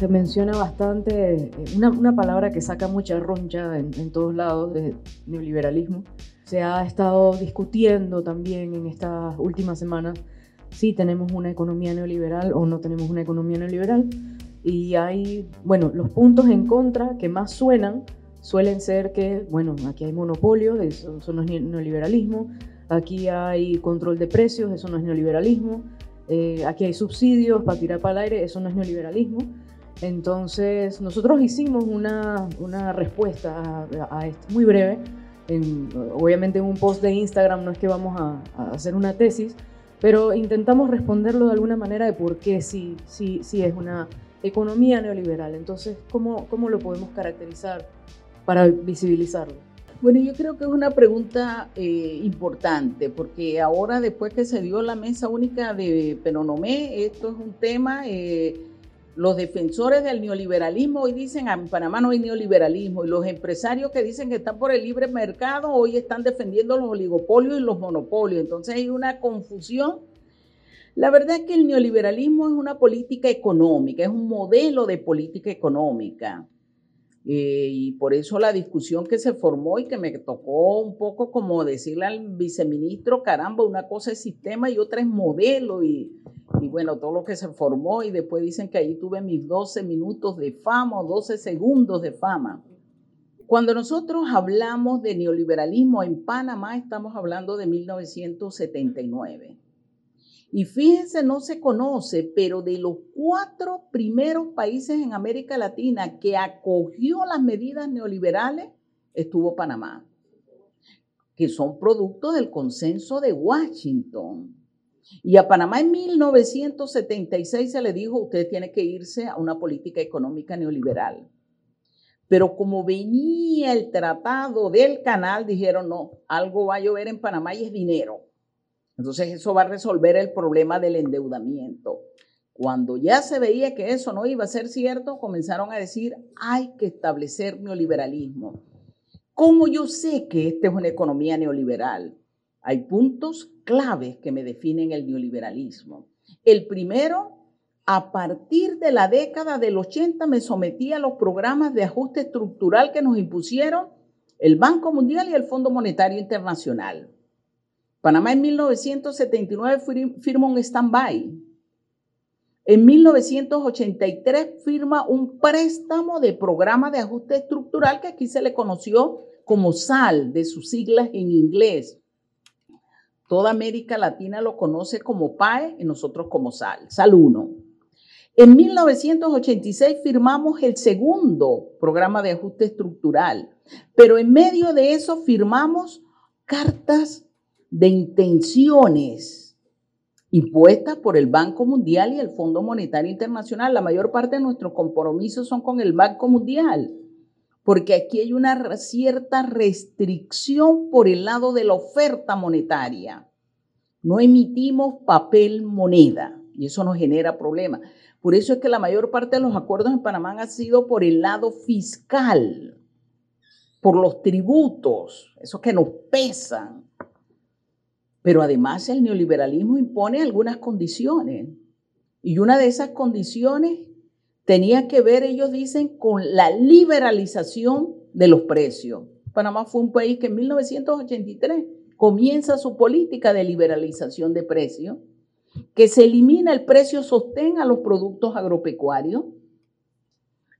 se menciona bastante eh, una, palabra que saca mucha roncha en, todos lados, de neoliberalismo. Se ha estado discutiendo también en estas últimas semanas si tenemos una economía neoliberal o no tenemos una economía neoliberal. Y hay, bueno, los puntos en contra que más suenan suelen ser que, bueno, aquí hay monopolios, eso, eso no es neoliberalismo, aquí hay control de precios, eso no es neoliberalismo, eh, aquí hay subsidios para tirar para el aire, eso no es neoliberalismo. Entonces, nosotros hicimos una, una respuesta a, a, esto muy breve, en, obviamente en un post de Instagram, no es que vamos a, a, hacer una tesis, pero intentamos responderlo de alguna manera de por qué sí, sí, sí es una economía neoliberal. Entonces, ¿cómo, cómo lo podemos caracterizar para visibilizarlo? Bueno, yo creo que es una pregunta eh, importante, porque ahora después que se dio la mesa única de Penonomé, esto es un tema, eh, los defensores del neoliberalismo hoy dicen, ah, en Panamá no hay neoliberalismo, y los empresarios que dicen que están por el libre mercado hoy están defendiendo los oligopolios y los monopolios, entonces hay una confusión. La verdad es que el neoliberalismo es una política económica, es un modelo de política económica. Eh, y por eso la discusión que se formó y que me tocó un poco como decirle al viceministro, caramba, una cosa es sistema y otra es modelo y, y bueno, todo lo que se formó y después dicen que ahí tuve mis 12 minutos de fama o 12 segundos de fama. Cuando nosotros hablamos de neoliberalismo en Panamá, estamos hablando de 1979. Y fíjense, no se conoce, pero de los cuatro primeros países en América Latina que acogió las medidas neoliberales, estuvo Panamá, que son producto del consenso de Washington. Y a Panamá en 1976 se le dijo, usted tiene que irse a una política económica neoliberal. Pero como venía el tratado del canal, dijeron, no, algo va a llover en Panamá y es dinero. Entonces eso va a resolver el problema del endeudamiento. Cuando ya se veía que eso no iba a ser cierto, comenzaron a decir, hay que establecer neoliberalismo. ¿Cómo yo sé que esta es una economía neoliberal? Hay puntos claves que me definen el neoliberalismo. El primero, a partir de la década del 80 me sometí a los programas de ajuste estructural que nos impusieron el Banco Mundial y el Fondo Monetario Internacional. Panamá en 1979 firma un stand-by. En 1983 firma un préstamo de programa de ajuste estructural que aquí se le conoció como SAL, de sus siglas en inglés. Toda América Latina lo conoce como PAE y nosotros como SAL, SAL 1. En 1986 firmamos el segundo programa de ajuste estructural, pero en medio de eso firmamos cartas de intenciones impuestas por el Banco Mundial y el Fondo Monetario Internacional. La mayor parte de nuestros compromisos son con el Banco Mundial, porque aquí hay una cierta restricción por el lado de la oferta monetaria. No emitimos papel moneda y eso nos genera problemas. Por eso es que la mayor parte de los acuerdos en Panamá han sido por el lado fiscal, por los tributos, esos que nos pesan. Pero además el neoliberalismo impone algunas condiciones. Y una de esas condiciones tenía que ver, ellos dicen, con la liberalización de los precios. Panamá fue un país que en 1983 comienza su política de liberalización de precios, que se elimina el precio sostén a los productos agropecuarios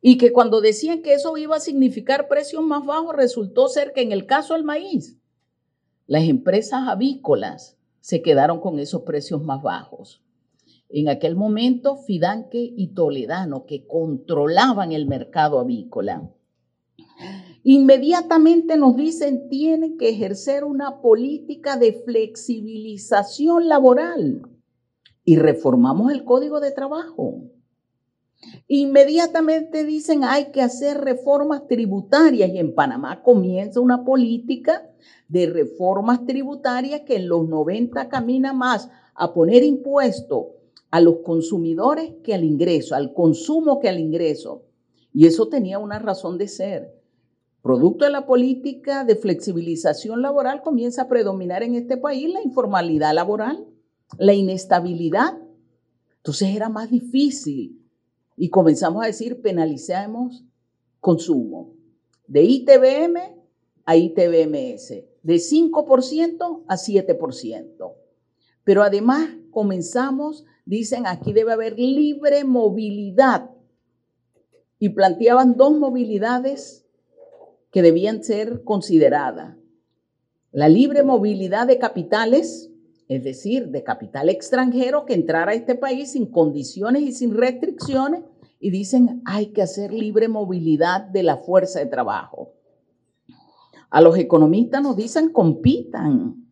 y que cuando decían que eso iba a significar precios más bajos, resultó ser que en el caso del maíz, las empresas avícolas se quedaron con esos precios más bajos. En aquel momento, Fidanque y Toledano, que controlaban el mercado avícola, inmediatamente nos dicen, tienen que ejercer una política de flexibilización laboral y reformamos el código de trabajo. Inmediatamente dicen hay que hacer reformas tributarias y en Panamá comienza una política de reformas tributarias que en los 90 camina más a poner impuesto a los consumidores que al ingreso, al consumo que al ingreso. Y eso tenía una razón de ser. Producto de la política de flexibilización laboral comienza a predominar en este país la informalidad laboral, la inestabilidad. Entonces era más difícil y comenzamos a decir penalicemos consumo. De ITBM a ITBMS, de 5% a 7%. Pero además comenzamos, dicen, aquí debe haber libre movilidad. Y planteaban dos movilidades que debían ser consideradas. La libre movilidad de capitales, es decir, de capital extranjero que entrara a este país sin condiciones y sin restricciones, y dicen hay que hacer libre movilidad de la fuerza de trabajo. A los economistas nos dicen compitan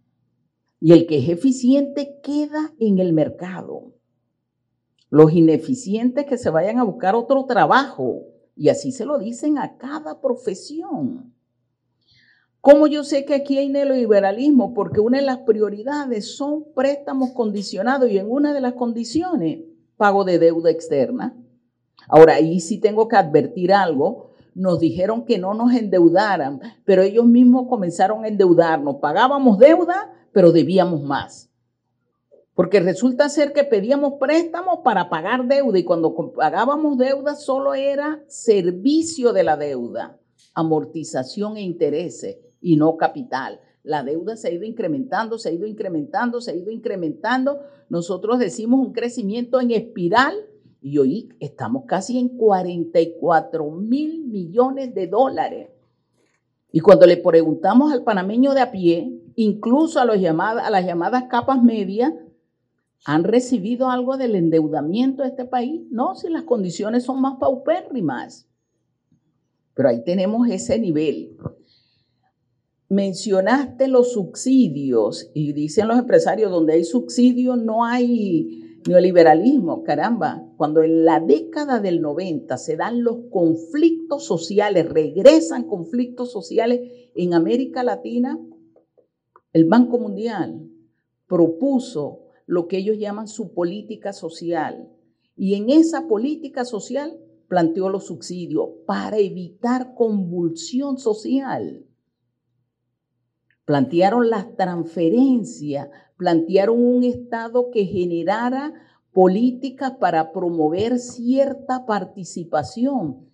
y el que es eficiente queda en el mercado. Los ineficientes que se vayan a buscar otro trabajo y así se lo dicen a cada profesión. ¿Cómo yo sé que aquí hay neoliberalismo? Porque una de las prioridades son préstamos condicionados y en una de las condiciones, pago de deuda externa. Ahora, ahí sí tengo que advertir algo. Nos dijeron que no nos endeudaran, pero ellos mismos comenzaron a endeudarnos. Pagábamos deuda, pero debíamos más. Porque resulta ser que pedíamos préstamos para pagar deuda y cuando pagábamos deuda solo era servicio de la deuda, amortización e intereses y no capital. La deuda se ha ido incrementando, se ha ido incrementando, se ha ido incrementando. Nosotros decimos un crecimiento en espiral y hoy estamos casi en 44 mil millones de dólares. Y cuando le preguntamos al panameño de a pie, incluso a, los llamadas, a las llamadas capas medias, ¿han recibido algo del endeudamiento de este país? No, si las condiciones son más paupérrimas. Pero ahí tenemos ese nivel. Mencionaste los subsidios y dicen los empresarios, donde hay subsidios no hay Neoliberalismo, caramba, cuando en la década del 90 se dan los conflictos sociales, regresan conflictos sociales en América Latina, el Banco Mundial propuso lo que ellos llaman su política social. Y en esa política social planteó los subsidios para evitar convulsión social. Plantearon las transferencias plantearon un Estado que generara políticas para promover cierta participación.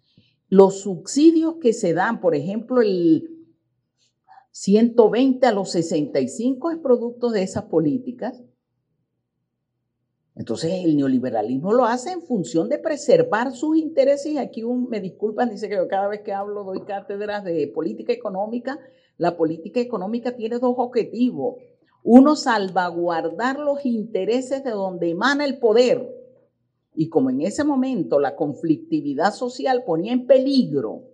Los subsidios que se dan, por ejemplo, el 120 a los 65 es producto de esas políticas. Entonces el neoliberalismo lo hace en función de preservar sus intereses. Y aquí me disculpan, dice que yo cada vez que hablo doy cátedras de política económica. La política económica tiene dos objetivos uno, salvaguardar los intereses de donde emana el poder. Y como en ese momento la conflictividad social ponía en peligro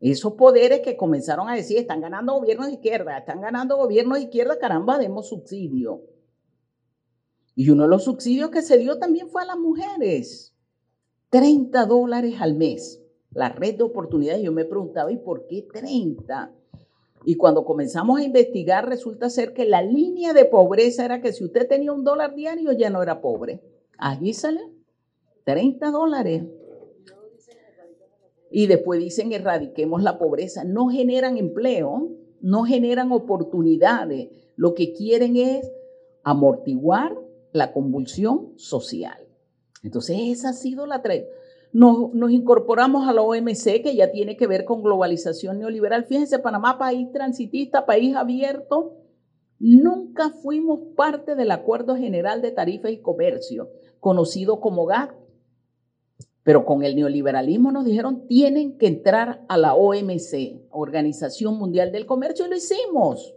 esos poderes que comenzaron a decir, están ganando gobiernos de izquierda, están ganando gobiernos de izquierda, caramba, demos subsidio. Y uno de los subsidios que se dio también fue a las mujeres. 30 dólares al mes. La red de oportunidades, yo me preguntaba, ¿y por qué 30? Y cuando comenzamos a investigar, resulta ser que la línea de pobreza era que si usted tenía un dólar diario, ya no era pobre. Allí sale 30 dólares. Y después dicen erradiquemos la pobreza. No generan empleo, no generan oportunidades. Lo que quieren es amortiguar la convulsión social. Entonces, esa ha sido la trayectoria nos, incorporamos a la OMC, que ya tiene que ver con globalización neoliberal. Fíjense, Panamá, país transitista, país abierto, nunca fuimos parte del Acuerdo General de Tarifas y Comercio, conocido como GATT. Pero con el neoliberalismo nos dijeron, tienen que entrar a la OMC, Organización Mundial del Comercio, y lo hicimos.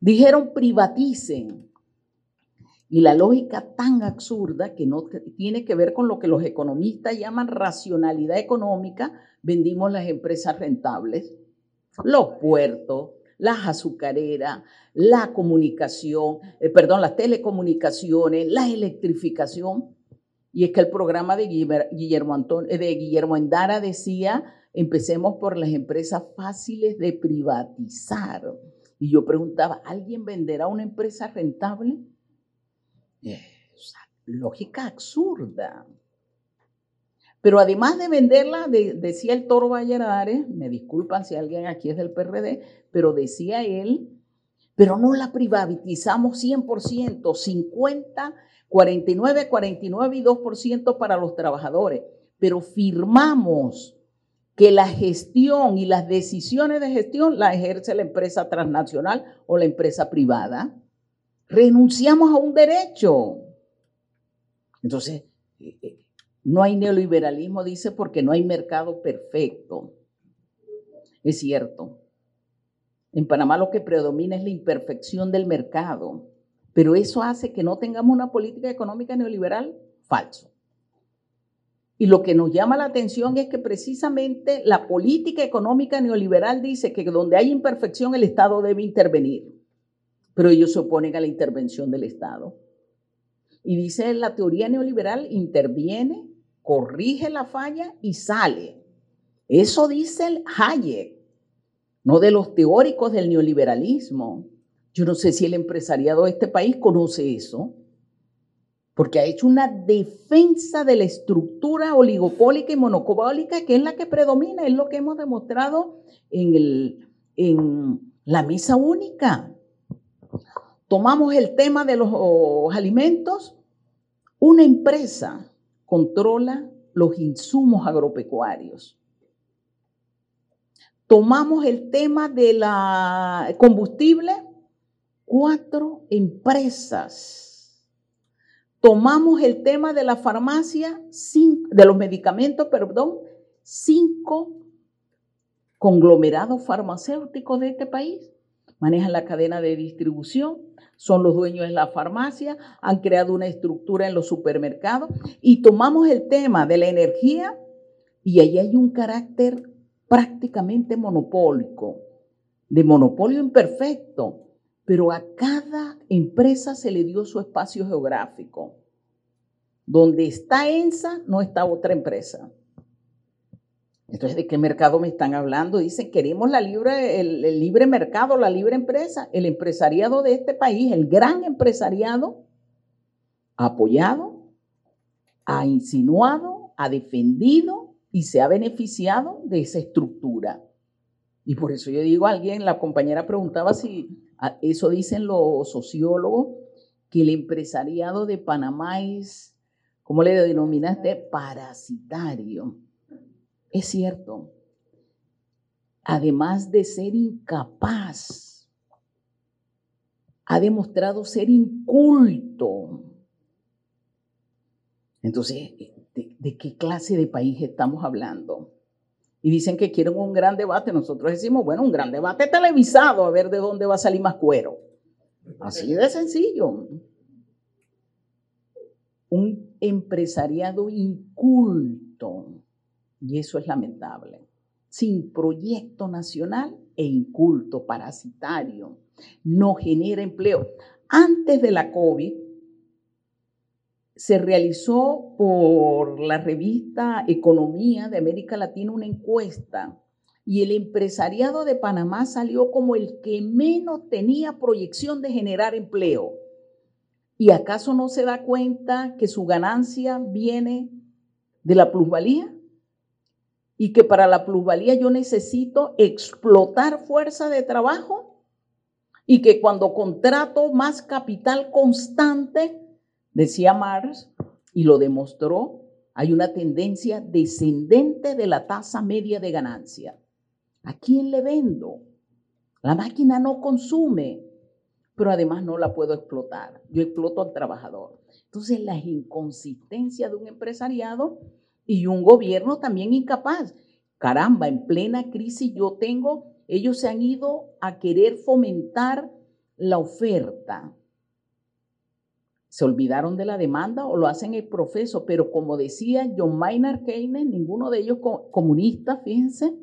Dijeron, privaticen. Y la lógica tan absurda que no tiene que ver con lo que los economistas llaman racionalidad económica, vendimos las empresas rentables, los puertos, las azucareras, la comunicación, eh, perdón, las telecomunicaciones, la electrificación. Y es que el programa de Guillermo, eh, de Guillermo Endara decía, empecemos por las empresas fáciles de privatizar. Y yo preguntaba, ¿alguien venderá una empresa rentable? Lógica absurda. Pero además de venderla, decía el Toro Valladares, me disculpan si alguien aquí es del PRD, pero decía él, pero no la privatizamos 100%, 50, 49, 49 y 2% para los trabajadores, pero firmamos que la gestión y las decisiones de gestión la ejerce la empresa transnacional o la empresa privada. Renunciamos a un derecho. Entonces, eh, eh, no hay neoliberalismo, dice, porque no hay mercado perfecto. Es cierto. En Panamá lo que predomina es la imperfección del mercado, pero eso hace que no tengamos una política económica neoliberal falso. Y lo que nos llama la atención es que precisamente la política económica neoliberal dice que donde hay imperfección el Estado debe intervenir, pero ellos se oponen a la intervención del Estado. Y dice la teoría neoliberal, interviene, corrige la falla y sale. Eso dice el Hayek, no de los teóricos del neoliberalismo. Yo no sé si el empresariado de este país conoce eso porque ha hecho una defensa de la estructura oligopólica y monopólica que es la que predomina, es lo que hemos demostrado en la mesa única. Tomamos el tema de los alimentos, una empresa controla los insumos agropecuarios. Tomamos el tema de la combustible, cuatro empresas. Tomamos el tema de la farmacia, de los medicamentos, perdón, cinco conglomerados farmacéuticos de este país manejan la cadena de distribución, son los dueños de la farmacia, han creado una estructura en los supermercados y tomamos el tema de la energía y ahí hay un carácter prácticamente monopólico, de monopolio imperfecto, pero a cada empresa se le dio su espacio geográfico. Donde está ENSA, no está otra empresa. Entonces, ¿de qué mercado me están hablando? Dicen, queremos la libre, el, el libre mercado, la libre empresa. El empresariado de este país, el gran empresariado, ha apoyado, ha insinuado, ha defendido y se ha beneficiado de esa estructura. Y por eso yo digo alguien, la compañera preguntaba si Ah, eso dicen los sociólogos, que el empresariado de Panamá es, ¿cómo le denominaste? Parasitario. Es cierto. Además de ser incapaz, ha demostrado ser inculto. Entonces, de qué clase de país estamos hablando? y dicen que quieren un gran debate, nosotros decimos, bueno, un gran debate televisado, a ver de dónde va a salir más cuero. Así de sencillo. Un empresariado inculto, y eso es lamentable, sin proyecto nacional e inculto, parasitario, no genera empleo. Antes de la COVID, se realizó por la revista Economía de América Latina una encuesta y el empresariado de Panamá salió como el que menos tenía proyección de generar empleo. ¿Y acaso no se da cuenta que su ganancia viene de la plusvalía? Y que para la plusvalía yo necesito explotar fuerza de trabajo y que cuando contrato más capital constante, Decía Marx, y lo demostró, hay una tendencia descendente de la tasa media de ganancia. ¿A quién le vendo? La máquina no consume, pero además no la puedo explotar. Yo exploto al trabajador. Entonces, las inconsistencias de un empresariado y un gobierno también incapaz. Caramba, en plena crisis yo tengo, ellos se han ido a querer fomentar la oferta se olvidaron de la demanda o lo hacen el profeso, pero como decía John Maynard Keynes, ninguno de ellos comunistas, fíjense,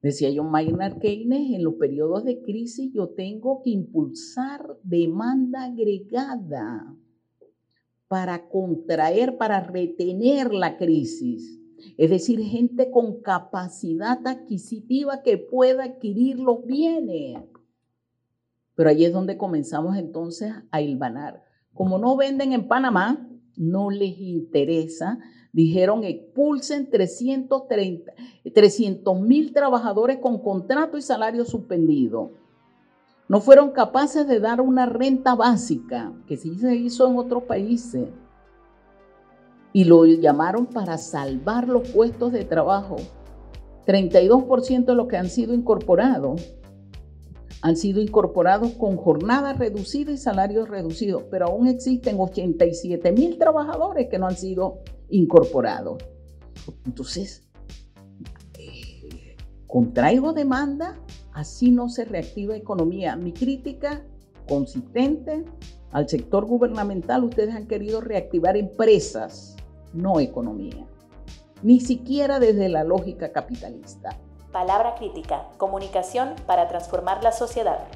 decía John Maynard Keynes, en los periodos de crisis yo tengo que impulsar demanda agregada para contraer, para retener la crisis. Es decir, gente con capacidad adquisitiva que pueda adquirir los bienes. Pero ahí es donde comenzamos entonces a hilvanar. Como no venden en Panamá, no les interesa. Dijeron expulsen 300 mil trabajadores con contrato y salario suspendido. No fueron capaces de dar una renta básica, que sí se hizo en otros países. Y lo llamaron para salvar los puestos de trabajo. 32% de los que han sido incorporados han sido incorporados con jornada reducida y salarios reducidos, pero aún existen 87 mil trabajadores que no han sido incorporados. Entonces, eh, contraigo demanda, así no se reactiva economía. Mi crítica consistente al sector gubernamental, ustedes han querido reactivar empresas, no economía, ni siquiera desde la lógica capitalista. Palabra crítica, comunicación para transformar la sociedad.